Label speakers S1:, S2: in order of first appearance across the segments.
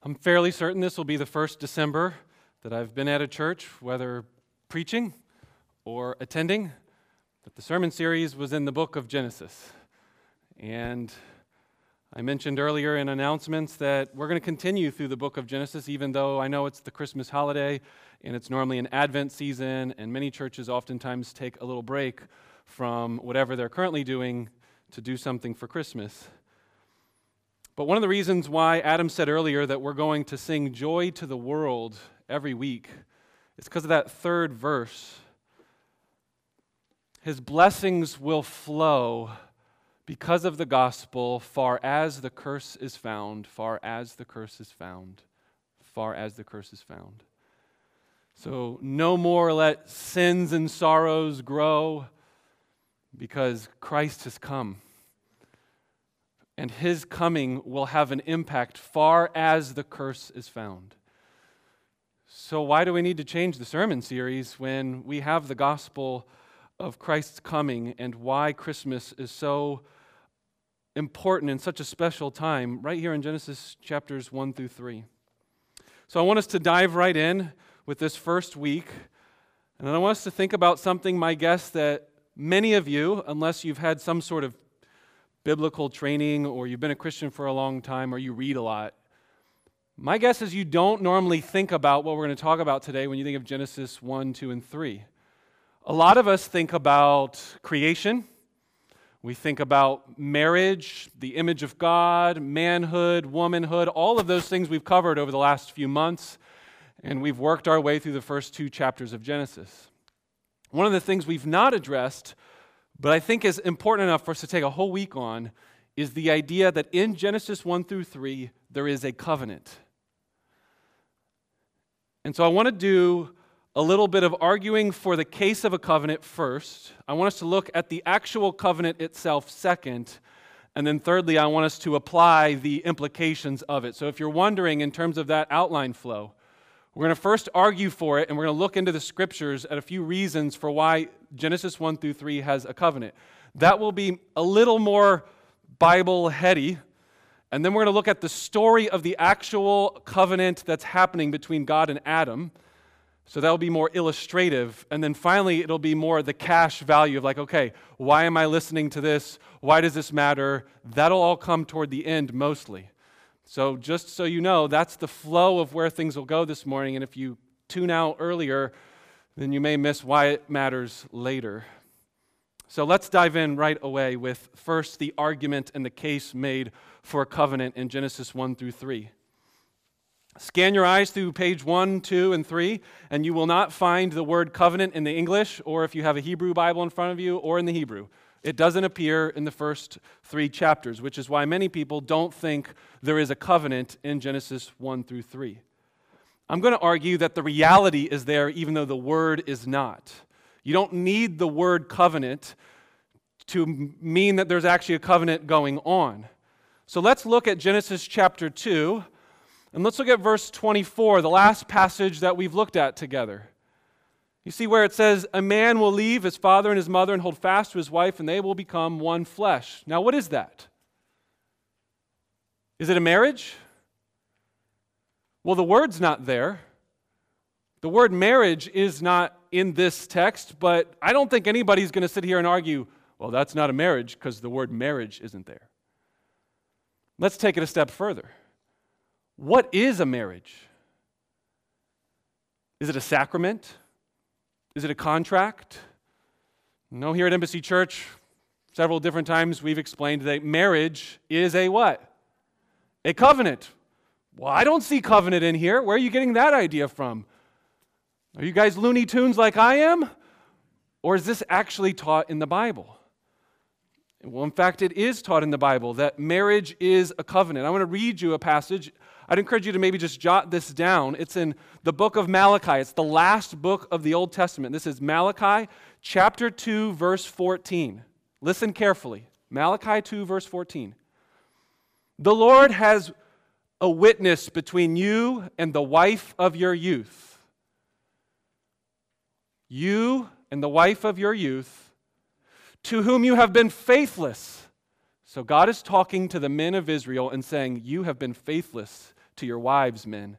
S1: I'm fairly certain this will be the first December that I've been at a church, whether preaching or attending, that the sermon series was in the book of Genesis. And I mentioned earlier in announcements that we're going to continue through the book of Genesis, even though I know it's the Christmas holiday and it's normally an Advent season, and many churches oftentimes take a little break from whatever they're currently doing to do something for Christmas. But one of the reasons why Adam said earlier that we're going to sing joy to the world every week is because of that third verse. His blessings will flow because of the gospel, far as the curse is found, far as the curse is found, far as the curse is found. So, no more let sins and sorrows grow because Christ has come and his coming will have an impact far as the curse is found. So, why do we need to change the sermon series when we have the gospel of Christ's coming and why Christmas is so important in such a special time right here in Genesis chapters 1 through 3? So, I want us to dive right in with this first week. And I want us to think about something, my guess, that many of you, unless you've had some sort of biblical training or you've been a Christian for a long time or you read a lot, my guess is you don't normally think about what we're going to talk about today when you think of Genesis 1, 2, and 3. A lot of us think about creation. We think about marriage, the image of God, manhood, womanhood, all of those things we've covered over the last few months, and we've worked our way through the first two chapters of Genesis. One of the things we've not addressed but I think is important enough for us to take a whole week on is the idea that in Genesis 1 through 3, there is a covenant. And so I want to do a little bit of arguing for the case of a covenant first. I want us to look at the actual covenant itself second. And then, thirdly, I want us to apply the implications of it. So, if you're wondering in terms of that outline flow, we're going to first argue for it, and we're going to look into the scriptures at a few reasons for why Genesis 1 through 3 has a covenant. That will be a little more Bible heady. And then we're going to look at the story of the actual covenant that's happening between God and Adam. So that will be more illustrative. And then finally, it'll be more the cash value of like, okay, why am I listening to this? Why does this matter? That'll all come toward the end mostly. So, just so you know, that's the flow of where things will go this morning. And if you tune out earlier, then you may miss why it matters later. So, let's dive in right away with first the argument and the case made for a covenant in Genesis 1 through 3. Scan your eyes through page 1, 2, and 3, and you will not find the word covenant in the English, or if you have a Hebrew Bible in front of you, or in the Hebrew. It doesn't appear in the first three chapters, which is why many people don't think there is a covenant in Genesis 1 through 3. I'm going to argue that the reality is there even though the word is not. You don't need the word covenant to mean that there's actually a covenant going on. So let's look at Genesis chapter 2, and let's look at verse 24, the last passage that we've looked at together. You see where it says, A man will leave his father and his mother and hold fast to his wife, and they will become one flesh. Now, what is that? Is it a marriage? Well, the word's not there. The word marriage is not in this text, but I don't think anybody's going to sit here and argue, well, that's not a marriage because the word marriage isn't there. Let's take it a step further. What is a marriage? Is it a sacrament? Is it a contract? No, here at Embassy Church, several different times we've explained that marriage is a what? A covenant. Well, I don't see covenant in here. Where are you getting that idea from? Are you guys Looney Tunes like I am? Or is this actually taught in the Bible? Well, in fact, it is taught in the Bible that marriage is a covenant. I want to read you a passage I'd encourage you to maybe just jot this down. It's in the book of Malachi, it's the last book of the Old Testament. This is Malachi chapter 2, verse 14. Listen carefully. Malachi 2, verse 14. The Lord has a witness between you and the wife of your youth. You and the wife of your youth, to whom you have been faithless. So God is talking to the men of Israel and saying, You have been faithless to your wives, men.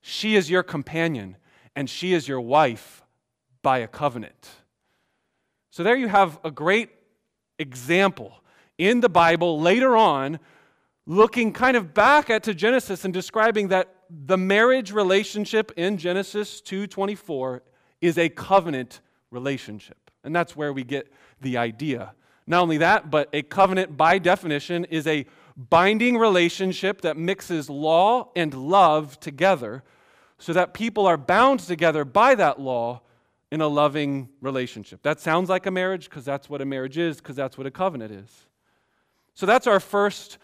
S1: She is your companion, and she is your wife by a covenant. So there you have a great example in the Bible later on, looking kind of back at to Genesis and describing that the marriage relationship in Genesis 2:24 is a covenant relationship. And that's where we get the idea. Not only that, but a covenant by definition is a binding relationship that mixes law and love together so that people are bound together by that law in a loving relationship. That sounds like a marriage because that's what a marriage is, because that's what a covenant is. So that's our first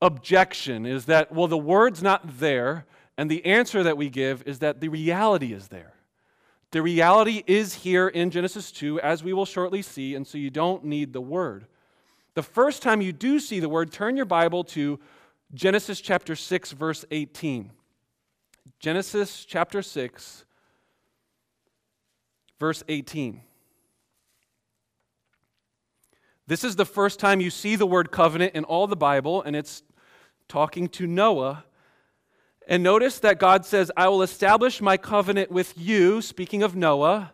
S1: objection is that, well, the word's not there, and the answer that we give is that the reality is there. The reality is here in Genesis 2, as we will shortly see, and so you don't need the word. The first time you do see the word, turn your Bible to Genesis chapter 6, verse 18. Genesis chapter 6, verse 18. This is the first time you see the word covenant in all the Bible, and it's talking to Noah. And notice that God says, I will establish my covenant with you, speaking of Noah,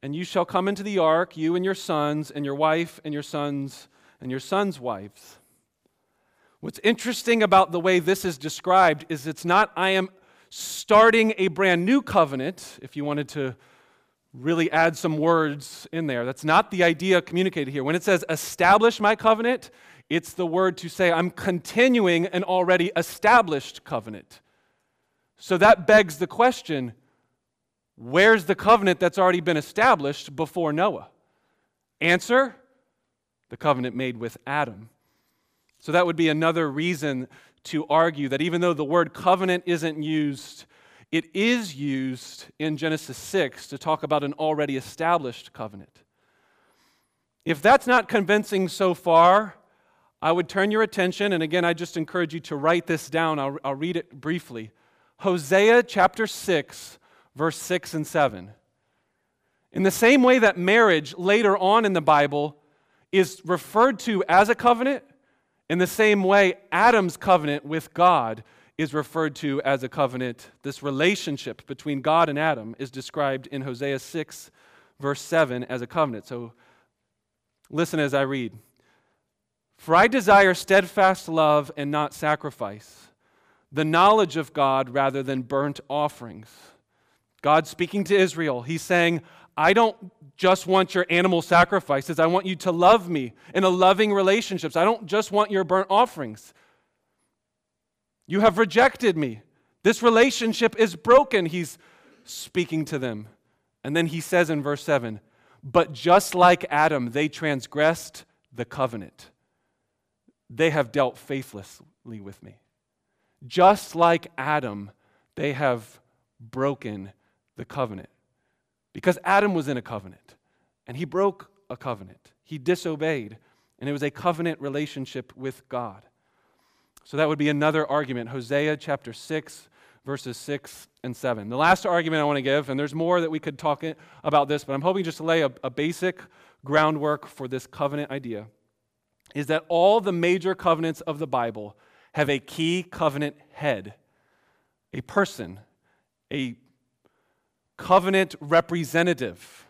S1: and you shall come into the ark, you and your sons, and your wife, and your sons, and your sons' wives. What's interesting about the way this is described is it's not, I am starting a brand new covenant, if you wanted to really add some words in there. That's not the idea communicated here. When it says establish my covenant, it's the word to say I'm continuing an already established covenant. So that begs the question where's the covenant that's already been established before Noah? Answer the covenant made with Adam. So that would be another reason to argue that even though the word covenant isn't used, it is used in Genesis 6 to talk about an already established covenant. If that's not convincing so far, I would turn your attention, and again, I just encourage you to write this down. I'll, I'll read it briefly. Hosea chapter 6, verse 6 and 7. In the same way that marriage later on in the Bible is referred to as a covenant, in the same way Adam's covenant with God is referred to as a covenant. This relationship between God and Adam is described in Hosea 6, verse 7, as a covenant. So listen as I read. For I desire steadfast love and not sacrifice the knowledge of God rather than burnt offerings. God speaking to Israel, he's saying, I don't just want your animal sacrifices. I want you to love me in a loving relationships. I don't just want your burnt offerings. You have rejected me. This relationship is broken, he's speaking to them. And then he says in verse 7 But just like Adam, they transgressed the covenant. They have dealt faithlessly with me. Just like Adam, they have broken the covenant. Because Adam was in a covenant, and he broke a covenant. He disobeyed, and it was a covenant relationship with God. So that would be another argument. Hosea chapter 6, verses 6 and 7. The last argument I want to give, and there's more that we could talk about this, but I'm hoping just to lay a, a basic groundwork for this covenant idea, is that all the major covenants of the Bible have a key covenant head, a person, a covenant representative.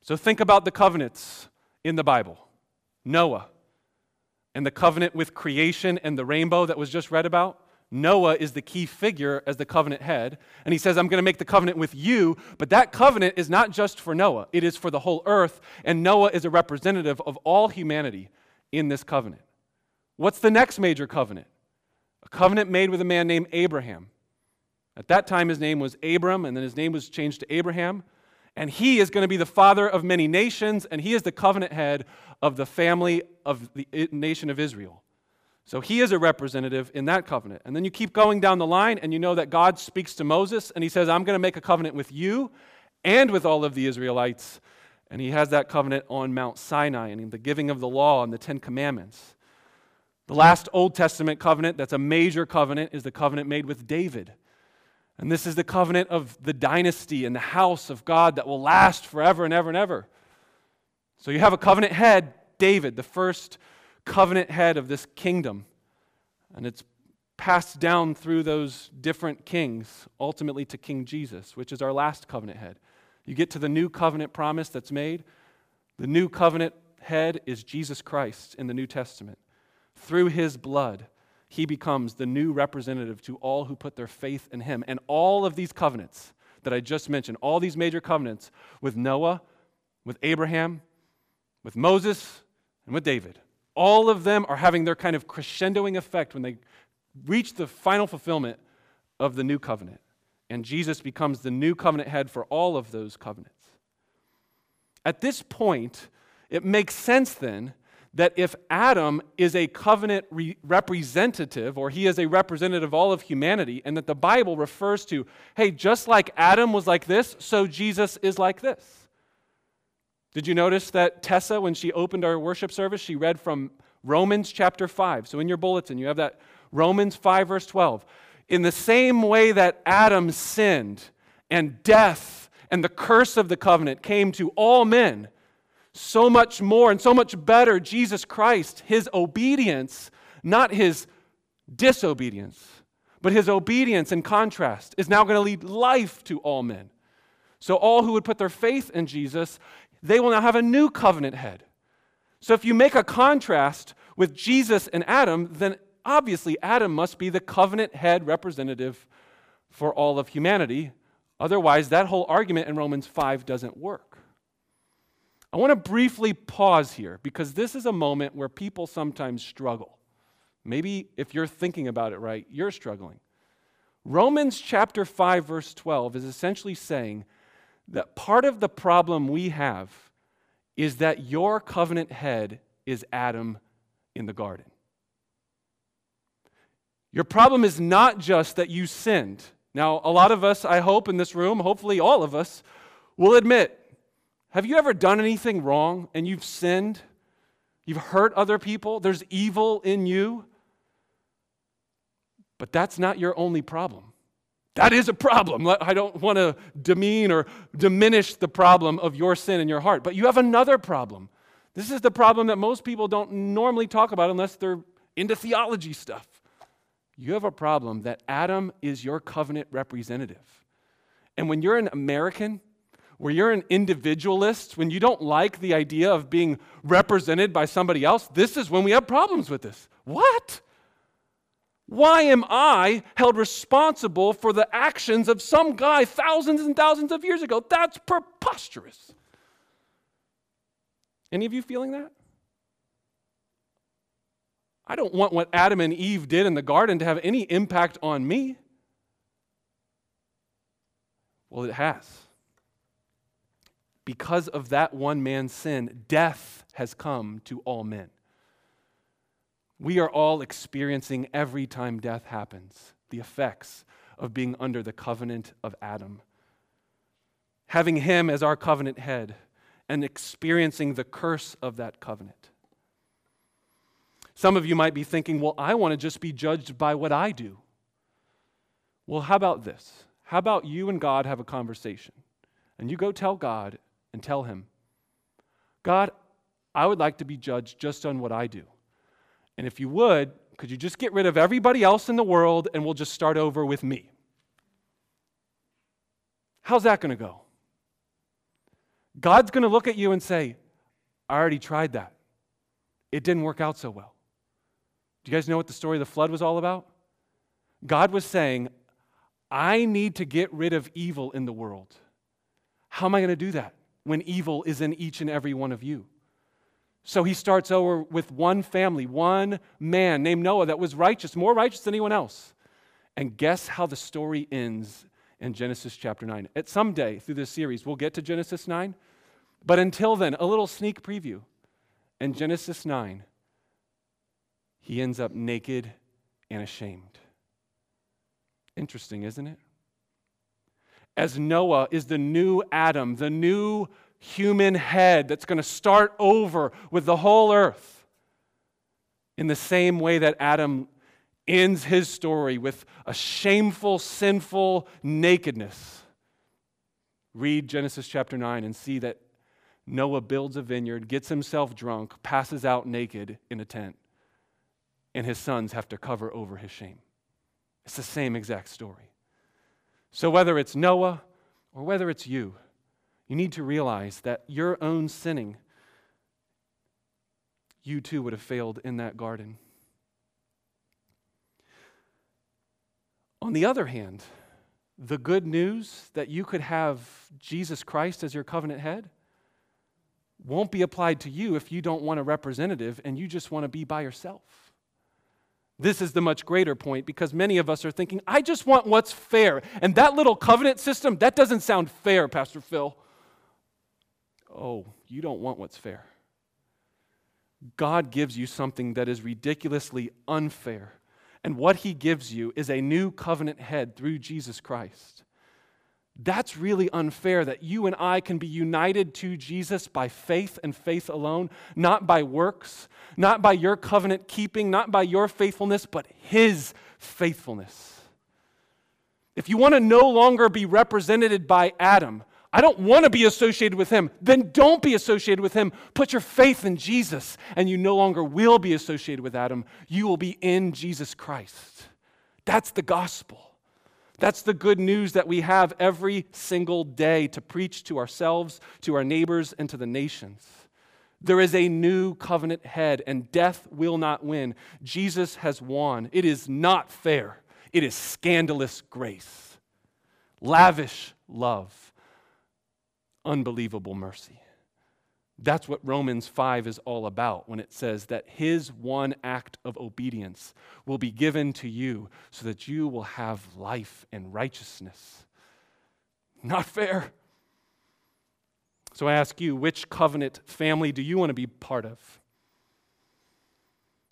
S1: So think about the covenants in the Bible Noah, and the covenant with creation and the rainbow that was just read about. Noah is the key figure as the covenant head. And he says, I'm going to make the covenant with you. But that covenant is not just for Noah, it is for the whole earth. And Noah is a representative of all humanity in this covenant. What's the next major covenant? A covenant made with a man named Abraham. At that time, his name was Abram, and then his name was changed to Abraham. And he is going to be the father of many nations, and he is the covenant head of the family of the nation of Israel. So he is a representative in that covenant. And then you keep going down the line, and you know that God speaks to Moses, and he says, I'm going to make a covenant with you and with all of the Israelites. And he has that covenant on Mount Sinai and in the giving of the law and the Ten Commandments. The last Old Testament covenant that's a major covenant is the covenant made with David. And this is the covenant of the dynasty and the house of God that will last forever and ever and ever. So you have a covenant head, David, the first covenant head of this kingdom. And it's passed down through those different kings, ultimately to King Jesus, which is our last covenant head. You get to the new covenant promise that's made. The new covenant head is Jesus Christ in the New Testament. Through his blood, he becomes the new representative to all who put their faith in him. And all of these covenants that I just mentioned, all these major covenants with Noah, with Abraham, with Moses, and with David, all of them are having their kind of crescendoing effect when they reach the final fulfillment of the new covenant. And Jesus becomes the new covenant head for all of those covenants. At this point, it makes sense then that if Adam is a covenant re- representative, or he is a representative of all of humanity, and that the Bible refers to, hey, just like Adam was like this, so Jesus is like this. Did you notice that Tessa, when she opened our worship service, she read from Romans chapter 5? So in your bulletin, you have that Romans 5, verse 12. In the same way that Adam sinned, and death and the curse of the covenant came to all men, so much more and so much better Jesus Christ, his obedience, not his disobedience, but his obedience in contrast, is now going to lead life to all men. So, all who would put their faith in Jesus, they will now have a new covenant head. So, if you make a contrast with Jesus and Adam, then obviously Adam must be the covenant head representative for all of humanity. Otherwise, that whole argument in Romans 5 doesn't work. I want to briefly pause here because this is a moment where people sometimes struggle. Maybe if you're thinking about it right, you're struggling. Romans chapter 5, verse 12 is essentially saying that part of the problem we have is that your covenant head is Adam in the garden. Your problem is not just that you sinned. Now, a lot of us, I hope, in this room, hopefully all of us, will admit have you ever done anything wrong and you've sinned? You've hurt other people? There's evil in you? But that's not your only problem. That is a problem. I don't want to demean or diminish the problem of your sin in your heart, but you have another problem. This is the problem that most people don't normally talk about unless they're into theology stuff. You have a problem that Adam is your covenant representative. And when you're an American, where you're an individualist, when you don't like the idea of being represented by somebody else, this is when we have problems with this. What? Why am I held responsible for the actions of some guy thousands and thousands of years ago? That's preposterous. Any of you feeling that? I don't want what Adam and Eve did in the garden to have any impact on me. Well, it has. Because of that one man's sin, death has come to all men. We are all experiencing every time death happens the effects of being under the covenant of Adam. Having him as our covenant head and experiencing the curse of that covenant. Some of you might be thinking, well, I want to just be judged by what I do. Well, how about this? How about you and God have a conversation? And you go tell God and tell Him, God, I would like to be judged just on what I do. And if you would, could you just get rid of everybody else in the world and we'll just start over with me? How's that going to go? God's going to look at you and say, I already tried that. It didn't work out so well. Do you guys know what the story of the flood was all about? God was saying, I need to get rid of evil in the world. How am I going to do that when evil is in each and every one of you? So he starts over with one family, one man named Noah that was righteous, more righteous than anyone else. And guess how the story ends in Genesis chapter 9? At some day through this series, we'll get to Genesis 9. But until then, a little sneak preview. In Genesis 9, he ends up naked and ashamed. Interesting, isn't it? As Noah is the new Adam, the new human head that's going to start over with the whole earth, in the same way that Adam ends his story with a shameful, sinful nakedness. Read Genesis chapter 9 and see that Noah builds a vineyard, gets himself drunk, passes out naked in a tent and his sons have to cover over his shame. It's the same exact story. So, whether it's Noah or whether it's you, you need to realize that your own sinning, you too would have failed in that garden. On the other hand, the good news that you could have Jesus Christ as your covenant head won't be applied to you if you don't want a representative and you just want to be by yourself. This is the much greater point because many of us are thinking, I just want what's fair. And that little covenant system, that doesn't sound fair, Pastor Phil. Oh, you don't want what's fair. God gives you something that is ridiculously unfair. And what he gives you is a new covenant head through Jesus Christ. That's really unfair that you and I can be united to Jesus by faith and faith alone, not by works, not by your covenant keeping, not by your faithfulness, but His faithfulness. If you want to no longer be represented by Adam, I don't want to be associated with him, then don't be associated with him. Put your faith in Jesus, and you no longer will be associated with Adam. You will be in Jesus Christ. That's the gospel. That's the good news that we have every single day to preach to ourselves, to our neighbors, and to the nations. There is a new covenant head, and death will not win. Jesus has won. It is not fair, it is scandalous grace, lavish love, unbelievable mercy. That's what Romans 5 is all about when it says that his one act of obedience will be given to you so that you will have life and righteousness. Not fair. So I ask you, which covenant family do you want to be part of?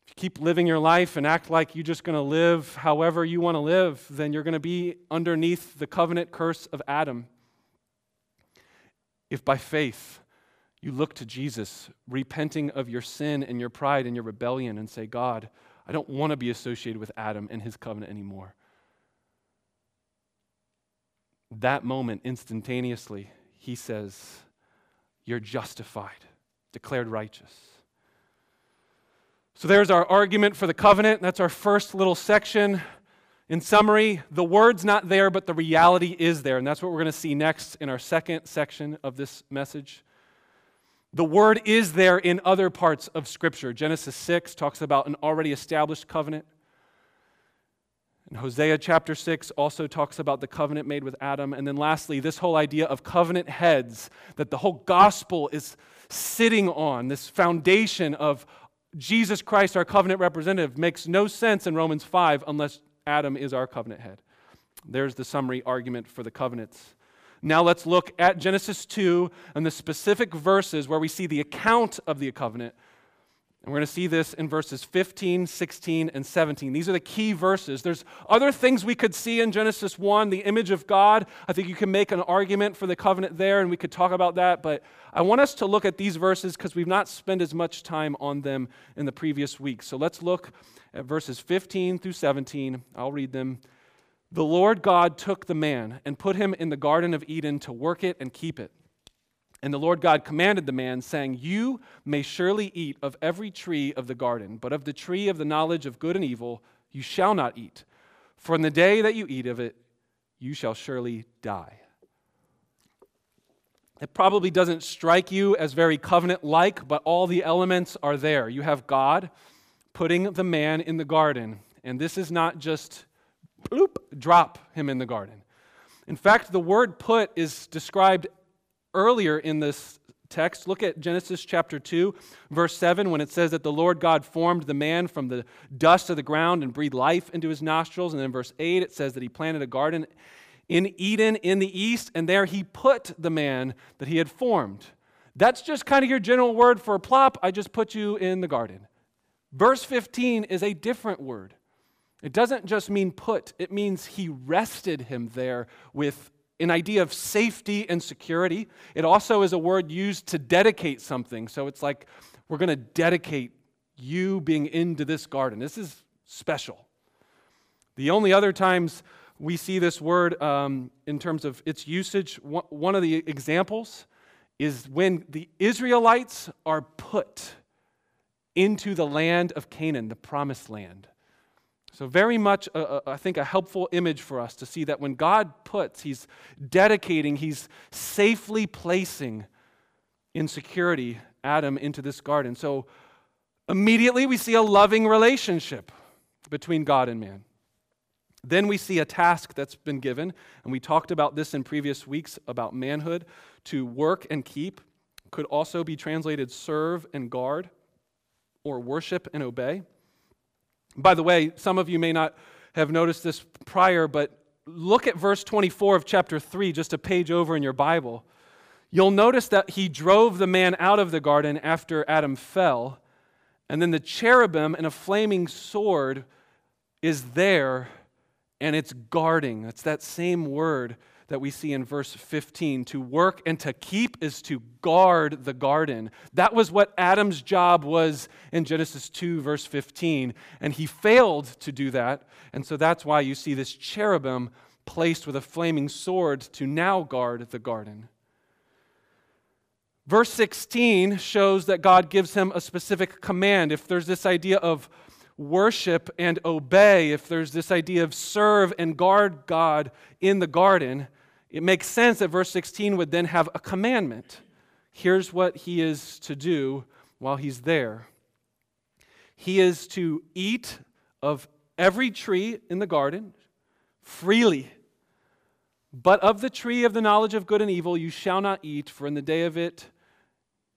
S1: If you keep living your life and act like you're just going to live however you want to live, then you're going to be underneath the covenant curse of Adam. If by faith, you look to Jesus, repenting of your sin and your pride and your rebellion, and say, God, I don't want to be associated with Adam and his covenant anymore. That moment, instantaneously, he says, You're justified, declared righteous. So there's our argument for the covenant. That's our first little section. In summary, the word's not there, but the reality is there. And that's what we're going to see next in our second section of this message. The word is there in other parts of Scripture. Genesis 6 talks about an already established covenant. And Hosea chapter 6 also talks about the covenant made with Adam. And then lastly, this whole idea of covenant heads that the whole gospel is sitting on, this foundation of Jesus Christ, our covenant representative, makes no sense in Romans 5 unless Adam is our covenant head. There's the summary argument for the covenants. Now let's look at Genesis 2 and the specific verses where we see the account of the covenant. And we're going to see this in verses 15, 16, and 17. These are the key verses. There's other things we could see in Genesis 1, the image of God. I think you can make an argument for the covenant there, and we could talk about that. But I want us to look at these verses because we've not spent as much time on them in the previous week. So let's look at verses 15 through 17. I'll read them. The Lord God took the man and put him in the Garden of Eden to work it and keep it. And the Lord God commanded the man, saying, You may surely eat of every tree of the garden, but of the tree of the knowledge of good and evil you shall not eat. For in the day that you eat of it, you shall surely die. It probably doesn't strike you as very covenant like, but all the elements are there. You have God putting the man in the garden, and this is not just bloop, drop him in the garden. In fact, the word put is described earlier in this text. Look at Genesis chapter 2, verse 7, when it says that the Lord God formed the man from the dust of the ground and breathed life into his nostrils. And then verse 8, it says that he planted a garden in Eden in the east, and there he put the man that he had formed. That's just kind of your general word for plop. I just put you in the garden. Verse 15 is a different word. It doesn't just mean put, it means he rested him there with an idea of safety and security. It also is a word used to dedicate something. So it's like, we're going to dedicate you being into this garden. This is special. The only other times we see this word um, in terms of its usage, one of the examples is when the Israelites are put into the land of Canaan, the promised land. So, very much, a, a, I think, a helpful image for us to see that when God puts, He's dedicating, He's safely placing in security Adam into this garden. So, immediately we see a loving relationship between God and man. Then we see a task that's been given, and we talked about this in previous weeks about manhood to work and keep, could also be translated serve and guard, or worship and obey. By the way, some of you may not have noticed this prior, but look at verse 24 of chapter 3, just a page over in your Bible. You'll notice that he drove the man out of the garden after Adam fell, and then the cherubim and a flaming sword is there, and it's guarding. It's that same word that we see in verse 15. To work and to keep is to guard the garden. That was what Adam's job was in Genesis 2, verse 15. And he failed to do that. And so that's why you see this cherubim placed with a flaming sword to now guard the garden. Verse 16 shows that God gives him a specific command. If there's this idea of worship and obey, if there's this idea of serve and guard God in the garden, it makes sense that verse 16 would then have a commandment. Here's what he is to do while he's there he is to eat of every tree in the garden freely. But of the tree of the knowledge of good and evil you shall not eat, for in the day of it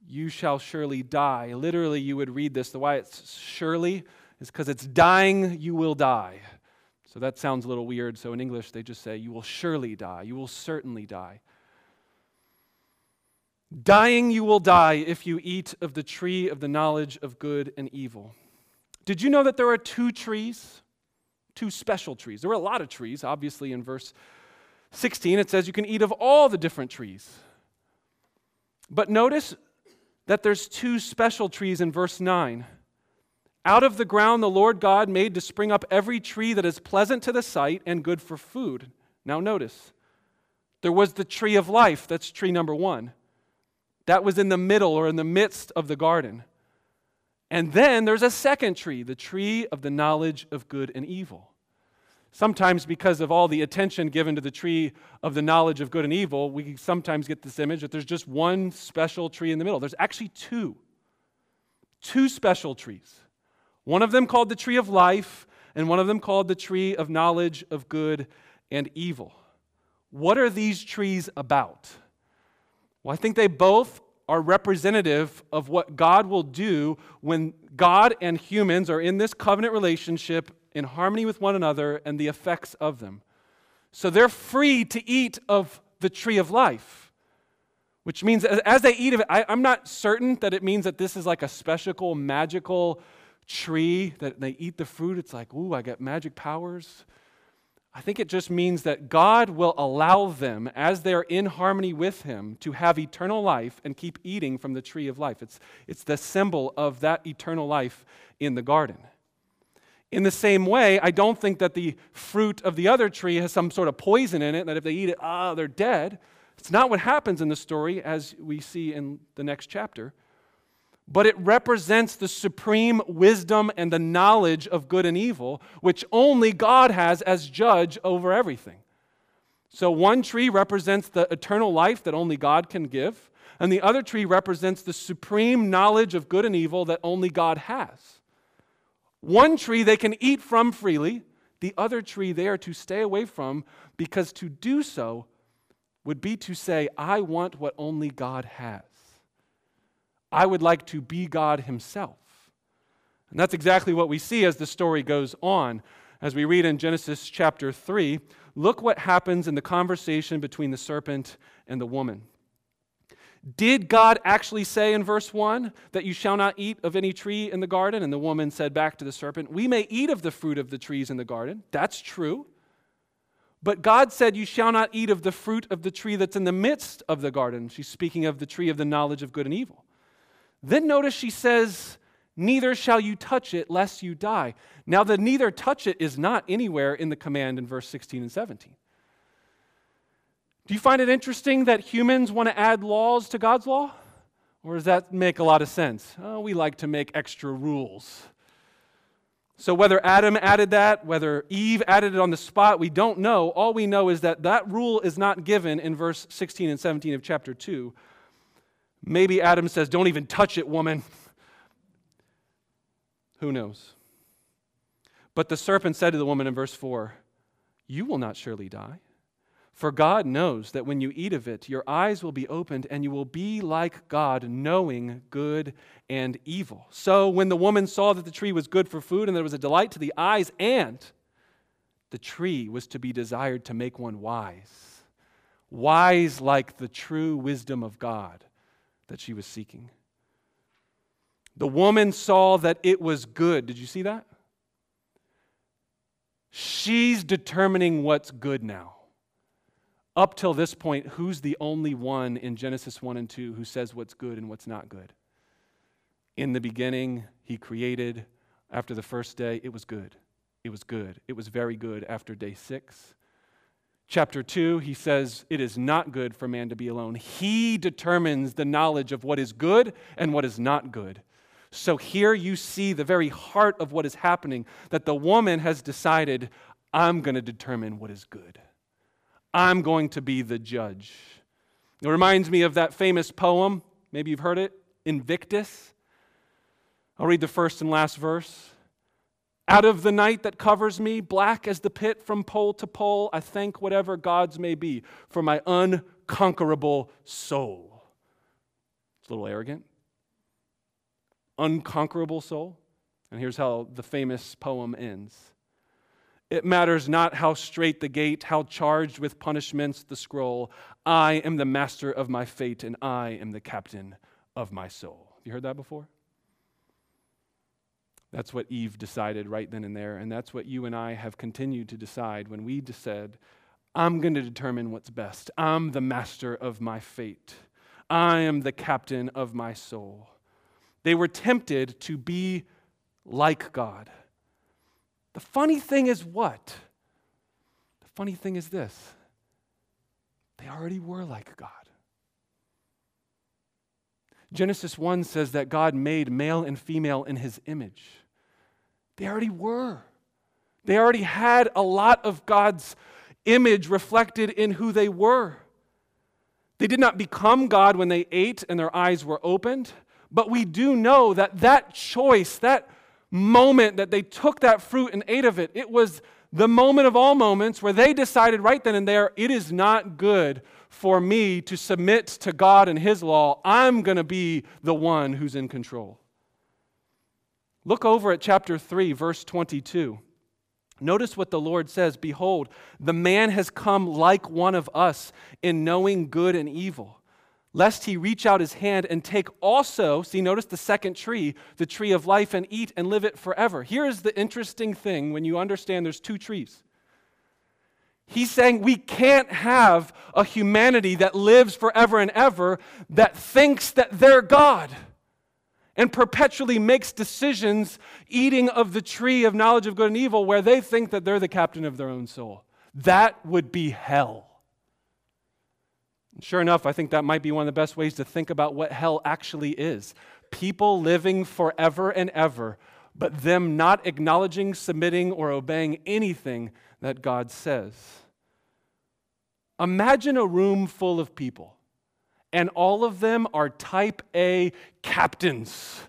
S1: you shall surely die. Literally, you would read this. The why it's surely is because it's dying, you will die. So that sounds a little weird. So in English, they just say, You will surely die. You will certainly die. Dying, you will die if you eat of the tree of the knowledge of good and evil. Did you know that there are two trees? Two special trees. There were a lot of trees, obviously, in verse 16. It says you can eat of all the different trees. But notice that there's two special trees in verse 9. Out of the ground the Lord God made to spring up every tree that is pleasant to the sight and good for food. Now, notice, there was the tree of life. That's tree number one. That was in the middle or in the midst of the garden. And then there's a second tree, the tree of the knowledge of good and evil. Sometimes, because of all the attention given to the tree of the knowledge of good and evil, we sometimes get this image that there's just one special tree in the middle. There's actually two. Two special trees. One of them called the tree of life, and one of them called the tree of knowledge of good and evil. What are these trees about? Well, I think they both are representative of what God will do when God and humans are in this covenant relationship in harmony with one another and the effects of them. So they're free to eat of the tree of life, which means as they eat of it, I, am not certain that it means that this is like a special, magical tree that they eat the fruit, it's like, ooh, I get magic powers. I think it just means that God will allow them, as they're in harmony with Him, to have eternal life and keep eating from the tree of life. It's, it's the symbol of that eternal life in the garden. In the same way, I don't think that the fruit of the other tree has some sort of poison in it, that if they eat it, ah, they're dead. It's not what happens in the story, as we see in the next chapter but it represents the supreme wisdom and the knowledge of good and evil, which only God has as judge over everything. So, one tree represents the eternal life that only God can give, and the other tree represents the supreme knowledge of good and evil that only God has. One tree they can eat from freely, the other tree they are to stay away from because to do so would be to say, I want what only God has. I would like to be God Himself. And that's exactly what we see as the story goes on. As we read in Genesis chapter 3, look what happens in the conversation between the serpent and the woman. Did God actually say in verse 1 that you shall not eat of any tree in the garden? And the woman said back to the serpent, We may eat of the fruit of the trees in the garden. That's true. But God said, You shall not eat of the fruit of the tree that's in the midst of the garden. She's speaking of the tree of the knowledge of good and evil. Then notice she says, Neither shall you touch it, lest you die. Now, the neither touch it is not anywhere in the command in verse 16 and 17. Do you find it interesting that humans want to add laws to God's law? Or does that make a lot of sense? Oh, we like to make extra rules. So, whether Adam added that, whether Eve added it on the spot, we don't know. All we know is that that rule is not given in verse 16 and 17 of chapter 2. Maybe Adam says, Don't even touch it, woman. Who knows? But the serpent said to the woman in verse 4, You will not surely die. For God knows that when you eat of it, your eyes will be opened and you will be like God, knowing good and evil. So when the woman saw that the tree was good for food and there was a delight to the eyes, and the tree was to be desired to make one wise, wise like the true wisdom of God that she was seeking. The woman saw that it was good. Did you see that? She's determining what's good now. Up till this point, who's the only one in Genesis 1 and 2 who says what's good and what's not good? In the beginning, he created. After the first day, it was good. It was good. It was very good after day six. Chapter 2, he says, It is not good for man to be alone. He determines the knowledge of what is good and what is not good. So here you see the very heart of what is happening that the woman has decided, I'm going to determine what is good. I'm going to be the judge. It reminds me of that famous poem. Maybe you've heard it Invictus. I'll read the first and last verse. Out of the night that covers me, black as the pit from pole to pole, I thank whatever gods may be for my unconquerable soul. It's a little arrogant. Unconquerable soul. And here's how the famous poem ends it matters not how straight the gate, how charged with punishments the scroll. I am the master of my fate, and I am the captain of my soul. You heard that before? That's what Eve decided right then and there, and that's what you and I have continued to decide when we said, I'm going to determine what's best. I'm the master of my fate. I am the captain of my soul. They were tempted to be like God. The funny thing is what? The funny thing is this they already were like God. Genesis 1 says that God made male and female in his image. They already were. They already had a lot of God's image reflected in who they were. They did not become God when they ate and their eyes were opened, but we do know that that choice, that moment that they took that fruit and ate of it, it was the moment of all moments where they decided right then and there, it is not good for me to submit to God and His law. I'm going to be the one who's in control. Look over at chapter 3, verse 22. Notice what the Lord says Behold, the man has come like one of us in knowing good and evil lest he reach out his hand and take also, see, notice the second tree, the tree of life, and eat and live it forever. Here is the interesting thing when you understand there's two trees. He's saying we can't have a humanity that lives forever and ever that thinks that they're God and perpetually makes decisions eating of the tree of knowledge of good and evil where they think that they're the captain of their own soul. That would be hell. Sure enough, I think that might be one of the best ways to think about what hell actually is. People living forever and ever, but them not acknowledging, submitting, or obeying anything that God says. Imagine a room full of people, and all of them are type A captains.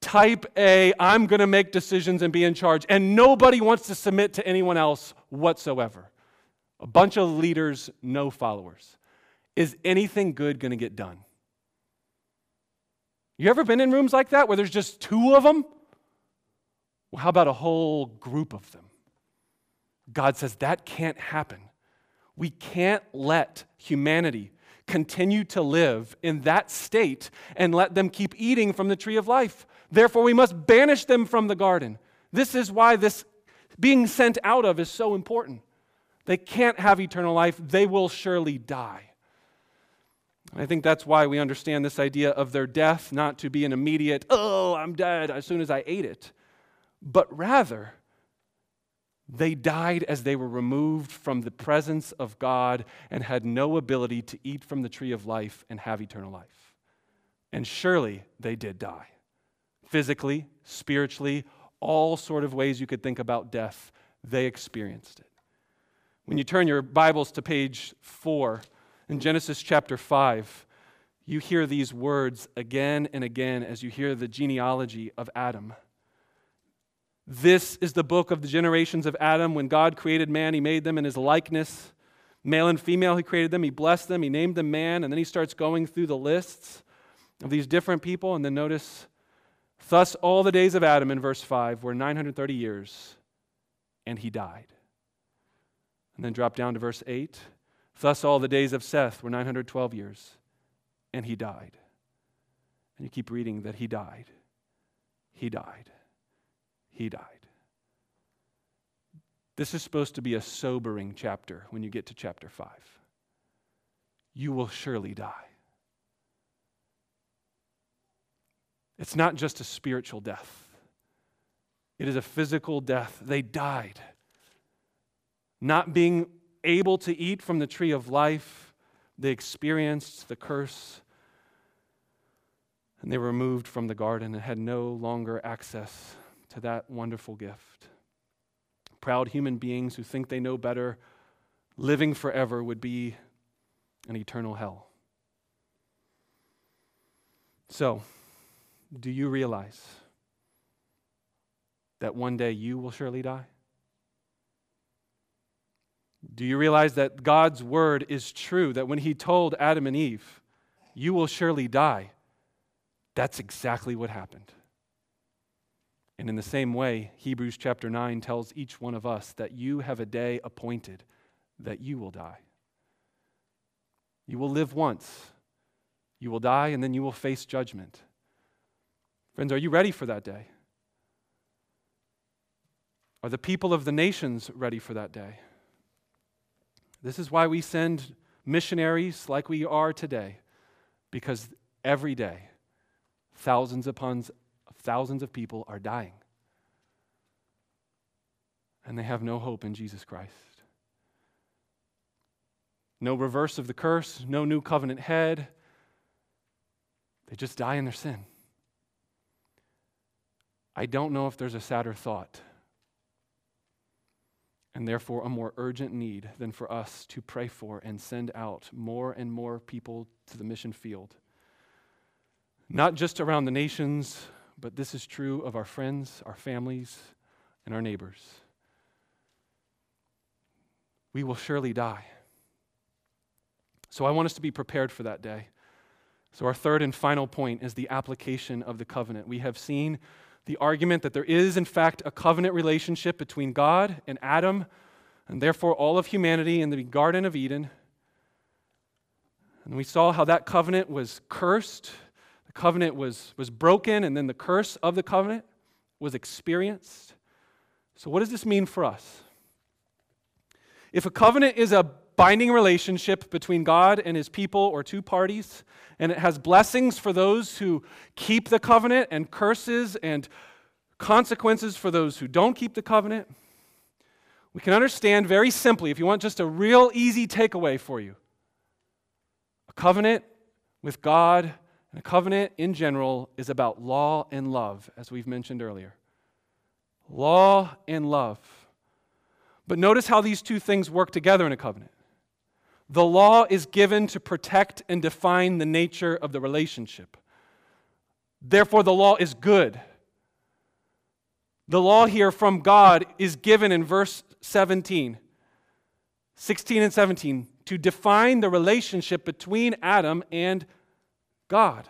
S1: Type A, I'm going to make decisions and be in charge, and nobody wants to submit to anyone else whatsoever. A bunch of leaders, no followers. Is anything good going to get done? You ever been in rooms like that where there's just two of them? Well, how about a whole group of them? God says that can't happen. We can't let humanity continue to live in that state and let them keep eating from the tree of life. Therefore, we must banish them from the garden. This is why this being sent out of is so important. They can't have eternal life, they will surely die. I think that's why we understand this idea of their death not to be an immediate, oh, I'm dead as soon as I ate it, but rather, they died as they were removed from the presence of God and had no ability to eat from the tree of life and have eternal life. And surely they did die. Physically, spiritually, all sort of ways you could think about death, they experienced it. When you turn your Bibles to page 4 in Genesis chapter 5, you hear these words again and again as you hear the genealogy of Adam. This is the book of the generations of Adam. When God created man, he made them in his likeness. Male and female, he created them. He blessed them. He named them man. And then he starts going through the lists of these different people. And then notice, thus all the days of Adam in verse 5 were 930 years, and he died. And then drop down to verse 8. Thus all the days of Seth were 912 years, and he died. And you keep reading that he died. He died. He died. This is supposed to be a sobering chapter when you get to chapter 5. You will surely die. It's not just a spiritual death, it is a physical death. They died. Not being able to eat from the tree of life, they experienced the curse. And they were removed from the garden and had no longer access to that wonderful gift proud human beings who think they know better, living forever would be an eternal hell. So, do you realize that one day you will surely die? Do you realize that God's word is true? That when He told Adam and Eve, You will surely die, that's exactly what happened. And in the same way, Hebrews chapter 9 tells each one of us that you have a day appointed that you will die. You will live once, you will die, and then you will face judgment. Friends, are you ready for that day? Are the people of the nations ready for that day? This is why we send missionaries like we are today, because every day, thousands upon Thousands of people are dying. And they have no hope in Jesus Christ. No reverse of the curse, no new covenant head. They just die in their sin. I don't know if there's a sadder thought and therefore a more urgent need than for us to pray for and send out more and more people to the mission field. Not just around the nations, but this is true of our friends, our families, and our neighbors. We will surely die. So I want us to be prepared for that day. So, our third and final point is the application of the covenant. We have seen the argument that there is, in fact, a covenant relationship between God and Adam, and therefore all of humanity in the Garden of Eden. And we saw how that covenant was cursed covenant was, was broken, and then the curse of the covenant was experienced. So, what does this mean for us? If a covenant is a binding relationship between God and his people or two parties, and it has blessings for those who keep the covenant and curses and consequences for those who don't keep the covenant, we can understand very simply, if you want just a real easy takeaway for you, a covenant with God and a covenant in general is about law and love, as we've mentioned earlier. Law and love. But notice how these two things work together in a covenant. The law is given to protect and define the nature of the relationship. Therefore, the law is good. The law here from God is given in verse 17, 16 and 17, to define the relationship between Adam and God.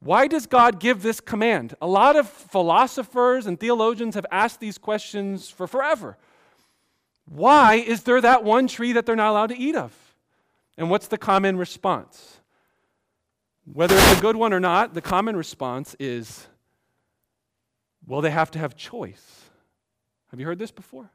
S1: Why does God give this command? A lot of philosophers and theologians have asked these questions for forever. Why is there that one tree that they're not allowed to eat of? And what's the common response? Whether it's a good one or not, the common response is well, they have to have choice. Have you heard this before?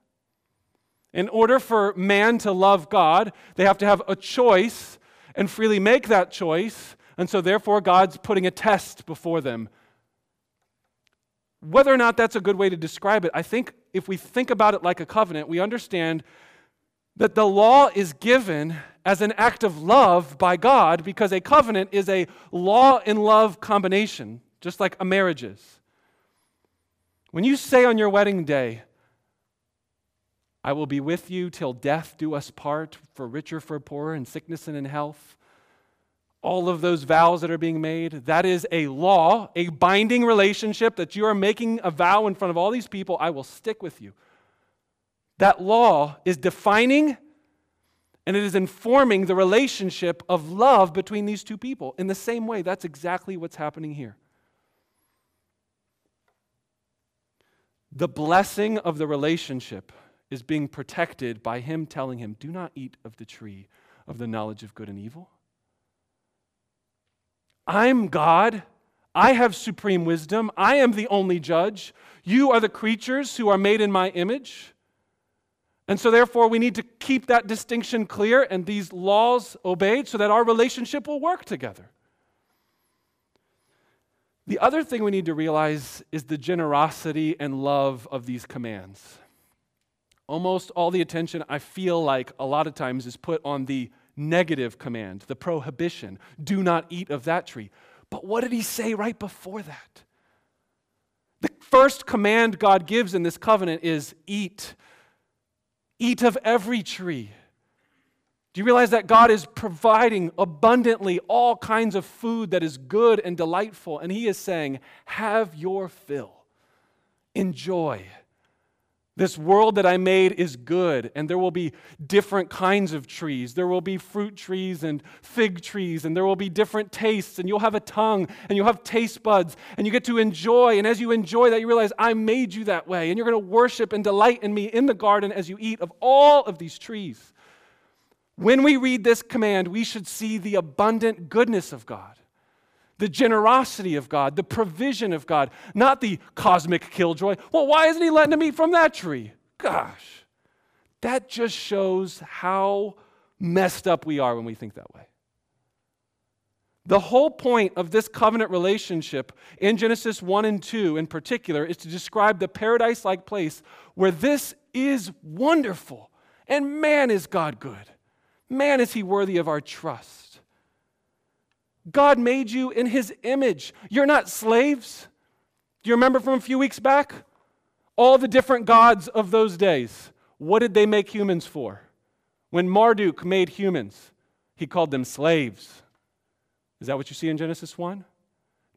S1: In order for man to love God, they have to have a choice and freely make that choice and so, therefore, God's putting a test before them. Whether or not that's a good way to describe it, I think if we think about it like a covenant, we understand that the law is given as an act of love by God because a covenant is a law and love combination, just like a marriage is. When you say on your wedding day, I will be with you till death do us part, for richer, for poorer, in sickness and in health. All of those vows that are being made, that is a law, a binding relationship that you are making a vow in front of all these people. I will stick with you. That law is defining and it is informing the relationship of love between these two people. In the same way, that's exactly what's happening here. The blessing of the relationship is being protected by him telling him, Do not eat of the tree of the knowledge of good and evil. I'm God. I have supreme wisdom. I am the only judge. You are the creatures who are made in my image. And so, therefore, we need to keep that distinction clear and these laws obeyed so that our relationship will work together. The other thing we need to realize is the generosity and love of these commands. Almost all the attention, I feel like, a lot of times is put on the negative command, the prohibition do not eat of that tree. But what did he say right before that? The first command God gives in this covenant is eat. Eat of every tree. Do you realize that God is providing abundantly all kinds of food that is good and delightful? And He is saying, Have your fill. Enjoy. This world that I made is good, and there will be different kinds of trees. There will be fruit trees and fig trees, and there will be different tastes, and you'll have a tongue, and you'll have taste buds, and you get to enjoy. And as you enjoy that, you realize, I made you that way, and you're going to worship and delight in me in the garden as you eat of all of these trees. When we read this command, we should see the abundant goodness of God the generosity of God, the provision of God, not the cosmic killjoy. Well, why isn't he letting them eat from that tree? Gosh, that just shows how messed up we are when we think that way. The whole point of this covenant relationship in Genesis 1 and 2 in particular is to describe the paradise like place where this is wonderful. And man, is God good. Man, is he worthy of our trust. God made you in his image. You're not slaves. Do you remember from a few weeks back? All the different gods of those days. What did they make humans for? When Marduk made humans, he called them slaves. Is that what you see in Genesis 1?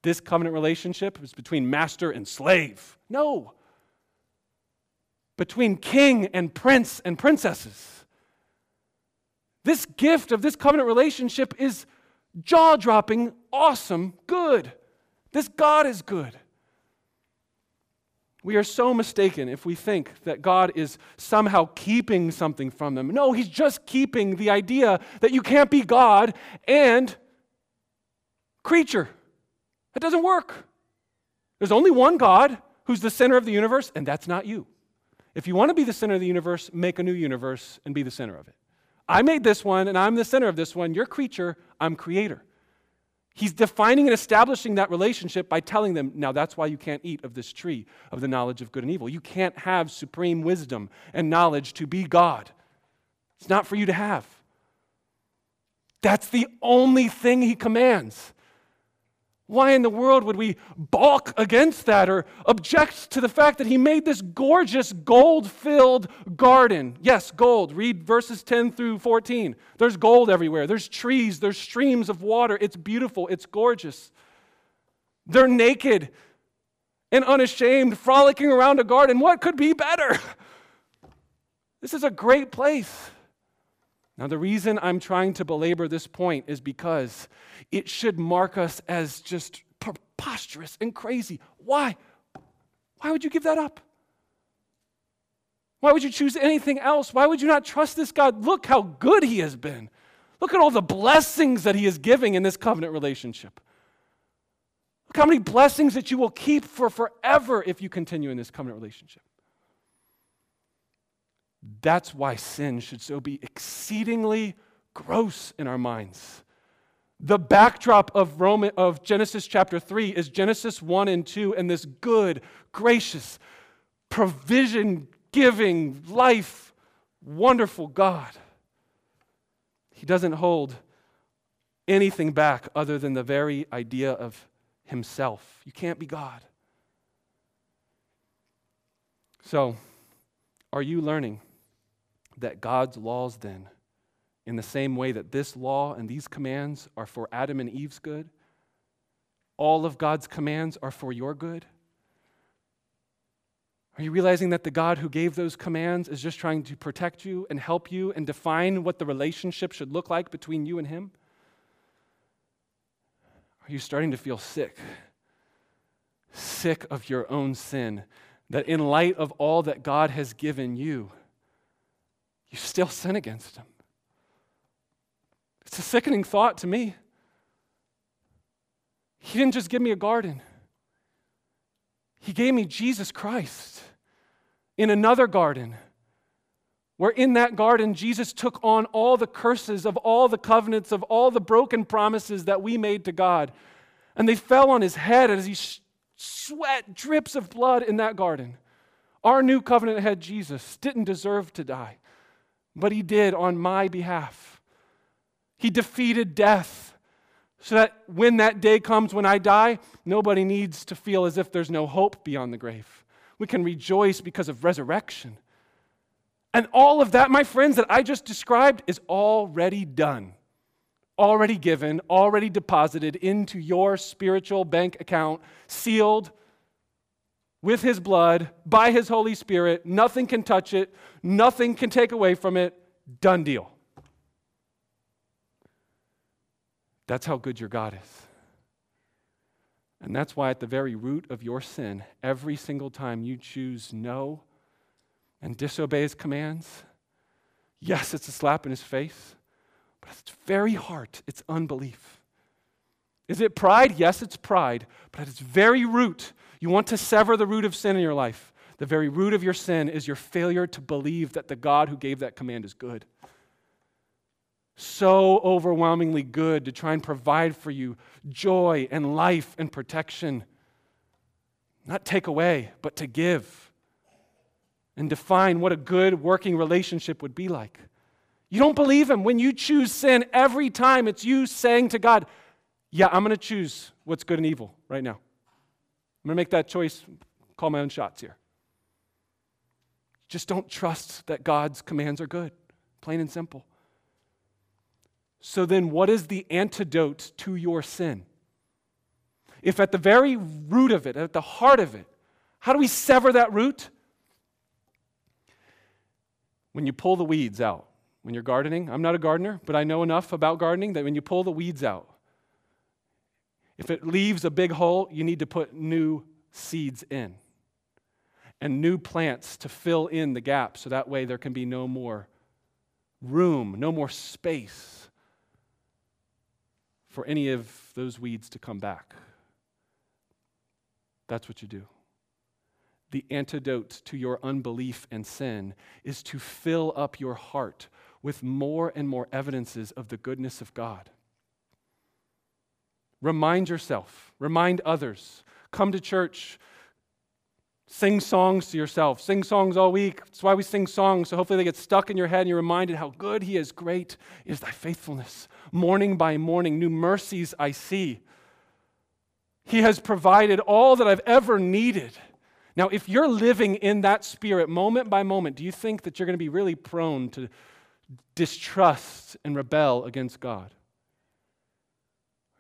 S1: This covenant relationship is between master and slave. No. Between king and prince and princesses. This gift of this covenant relationship is jaw dropping, awesome, good. This God is good. We are so mistaken if we think that God is somehow keeping something from them. No, He's just keeping the idea that you can't be God and creature. That doesn't work. There's only one God who's the center of the universe, and that's not you. If you want to be the center of the universe, make a new universe and be the center of it. I made this one and I'm the center of this one. You're creature, I'm creator. He's defining and establishing that relationship by telling them, now that's why you can't eat of this tree of the knowledge of good and evil. You can't have supreme wisdom and knowledge to be God. It's not for you to have. That's the only thing he commands. Why in the world would we balk against that or object to the fact that he made this gorgeous gold filled garden? Yes, gold. Read verses 10 through 14. There's gold everywhere. There's trees, there's streams of water. It's beautiful, it's gorgeous. They're naked and unashamed, frolicking around a garden. What could be better? This is a great place. Now, the reason I'm trying to belabor this point is because it should mark us as just preposterous and crazy. Why? Why would you give that up? Why would you choose anything else? Why would you not trust this God? Look how good He has been. Look at all the blessings that He is giving in this covenant relationship. Look how many blessings that you will keep for forever if you continue in this covenant relationship. That's why sin should so be exceedingly gross in our minds. The backdrop of, Roman, of Genesis chapter 3 is Genesis 1 and 2 and this good, gracious, provision giving, life, wonderful God. He doesn't hold anything back other than the very idea of himself. You can't be God. So, are you learning that God's laws then, in the same way that this law and these commands are for Adam and Eve's good, all of God's commands are for your good? Are you realizing that the God who gave those commands is just trying to protect you and help you and define what the relationship should look like between you and Him? Are you starting to feel sick? Sick of your own sin, that in light of all that God has given you, you still sin against Him. It's a sickening thought to me. He didn't just give me a garden, He gave me Jesus Christ in another garden. Where in that garden, Jesus took on all the curses of all the covenants, of all the broken promises that we made to God. And they fell on his head as he sweat drips of blood in that garden. Our new covenant head, Jesus, didn't deserve to die but he did on my behalf. He defeated death so that when that day comes when I die, nobody needs to feel as if there's no hope beyond the grave. We can rejoice because of resurrection. And all of that, my friends, that I just described is already done, already given, already deposited into your spiritual bank account, sealed with his blood, by his Holy Spirit. Nothing can touch it, nothing can take away from it. Done deal. That's how good your God is. And that's why, at the very root of your sin, every single time you choose no and disobey his commands, yes, it's a slap in his face, but at its very heart, it's unbelief. Is it pride? Yes, it's pride. But at its very root, you want to sever the root of sin in your life. The very root of your sin is your failure to believe that the God who gave that command is good. So overwhelmingly good to try and provide for you joy and life and protection. Not take away, but to give. And define what a good working relationship would be like. You don't believe Him. When you choose sin, every time it's you saying to God, Yeah, I'm going to choose what's good and evil right now. I'm going to make that choice, call my own shots here. Just don't trust that God's commands are good, plain and simple. So then, what is the antidote to your sin? If at the very root of it, at the heart of it, how do we sever that root? When you pull the weeds out, when you're gardening, I'm not a gardener, but I know enough about gardening that when you pull the weeds out, if it leaves a big hole, you need to put new seeds in and new plants to fill in the gap so that way there can be no more room, no more space for any of those weeds to come back. That's what you do. The antidote to your unbelief and sin is to fill up your heart with more and more evidences of the goodness of God. Remind yourself, remind others. Come to church, sing songs to yourself. Sing songs all week. That's why we sing songs, so hopefully they get stuck in your head and you're reminded how good He is. Great is thy faithfulness. Morning by morning, new mercies I see. He has provided all that I've ever needed. Now, if you're living in that spirit moment by moment, do you think that you're going to be really prone to distrust and rebel against God?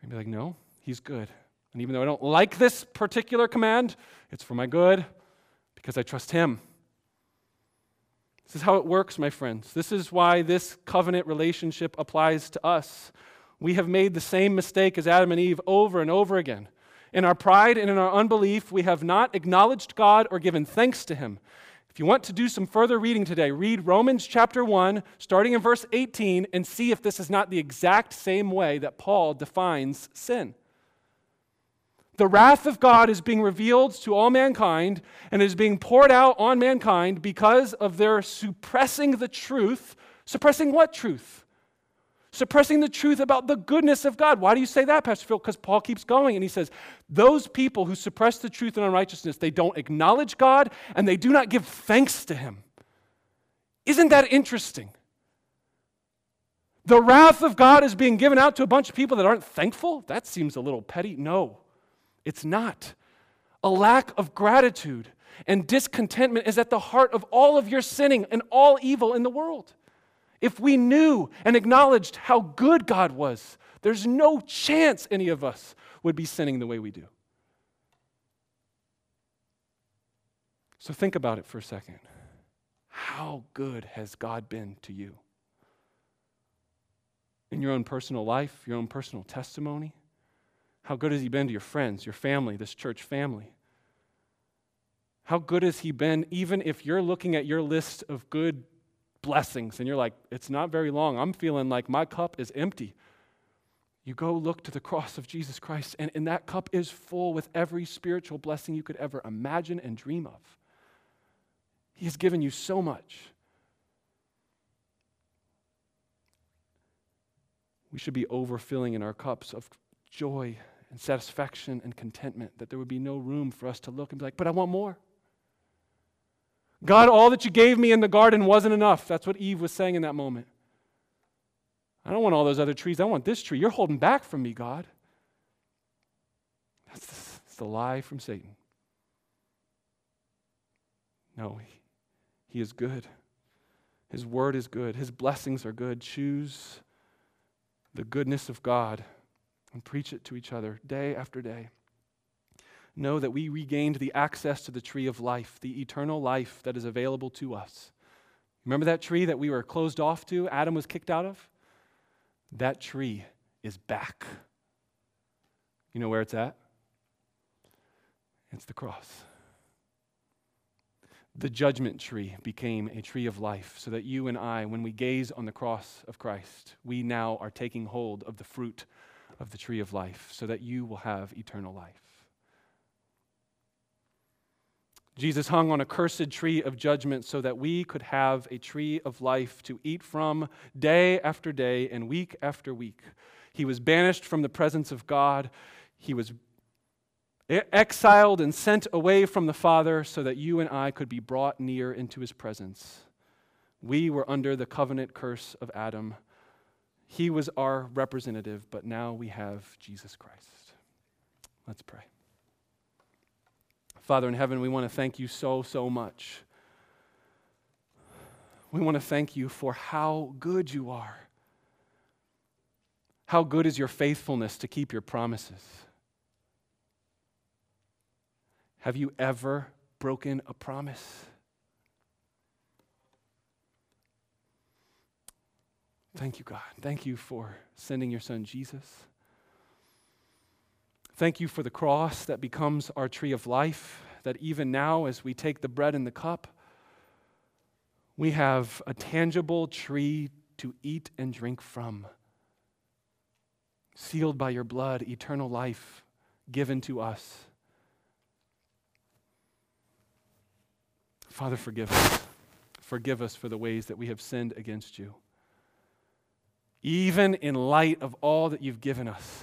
S1: You'd be like, no, he's good. And even though I don't like this particular command, it's for my good because I trust him. This is how it works, my friends. This is why this covenant relationship applies to us. We have made the same mistake as Adam and Eve over and over again. In our pride and in our unbelief, we have not acknowledged God or given thanks to him. If you want to do some further reading today, read Romans chapter 1, starting in verse 18, and see if this is not the exact same way that Paul defines sin. The wrath of God is being revealed to all mankind and is being poured out on mankind because of their suppressing the truth. Suppressing what truth? Suppressing the truth about the goodness of God. Why do you say that, Pastor Phil? Because Paul keeps going and he says, Those people who suppress the truth and unrighteousness, they don't acknowledge God and they do not give thanks to Him. Isn't that interesting? The wrath of God is being given out to a bunch of people that aren't thankful? That seems a little petty. No, it's not. A lack of gratitude and discontentment is at the heart of all of your sinning and all evil in the world. If we knew and acknowledged how good God was, there's no chance any of us would be sinning the way we do. So think about it for a second. How good has God been to you? In your own personal life, your own personal testimony? How good has He been to your friends, your family, this church family? How good has He been, even if you're looking at your list of good blessings and you're like, it's not very long. I'm feeling like my cup is empty. You go look to the cross of Jesus Christ, and, and that cup is full with every spiritual blessing you could ever imagine and dream of. He has given you so much. We should be overfilling in our cups of joy and satisfaction and contentment, that there would be no room for us to look and be like, but I want more. God, all that you gave me in the garden wasn't enough. That's what Eve was saying in that moment. I don't want all those other trees. I want this tree. You're holding back from me, God. That's the, that's the lie from Satan. No, he, he is good. His word is good. His blessings are good. Choose the goodness of God and preach it to each other day after day. Know that we regained the access to the tree of life, the eternal life that is available to us. Remember that tree that we were closed off to, Adam was kicked out of? That tree is back. You know where it's at? It's the cross. The judgment tree became a tree of life so that you and I, when we gaze on the cross of Christ, we now are taking hold of the fruit of the tree of life so that you will have eternal life. Jesus hung on a cursed tree of judgment so that we could have a tree of life to eat from day after day and week after week. He was banished from the presence of God. He was exiled and sent away from the Father so that you and I could be brought near into his presence. We were under the covenant curse of Adam. He was our representative, but now we have Jesus Christ. Let's pray. Father in heaven, we want to thank you so, so much. We want to thank you for how good you are. How good is your faithfulness to keep your promises? Have you ever broken a promise? Thank you, God. Thank you for sending your son Jesus. Thank you for the cross that becomes our tree of life, that even now, as we take the bread and the cup, we have a tangible tree to eat and drink from, sealed by your blood, eternal life given to us. Father, forgive us. Forgive us for the ways that we have sinned against you. Even in light of all that you've given us.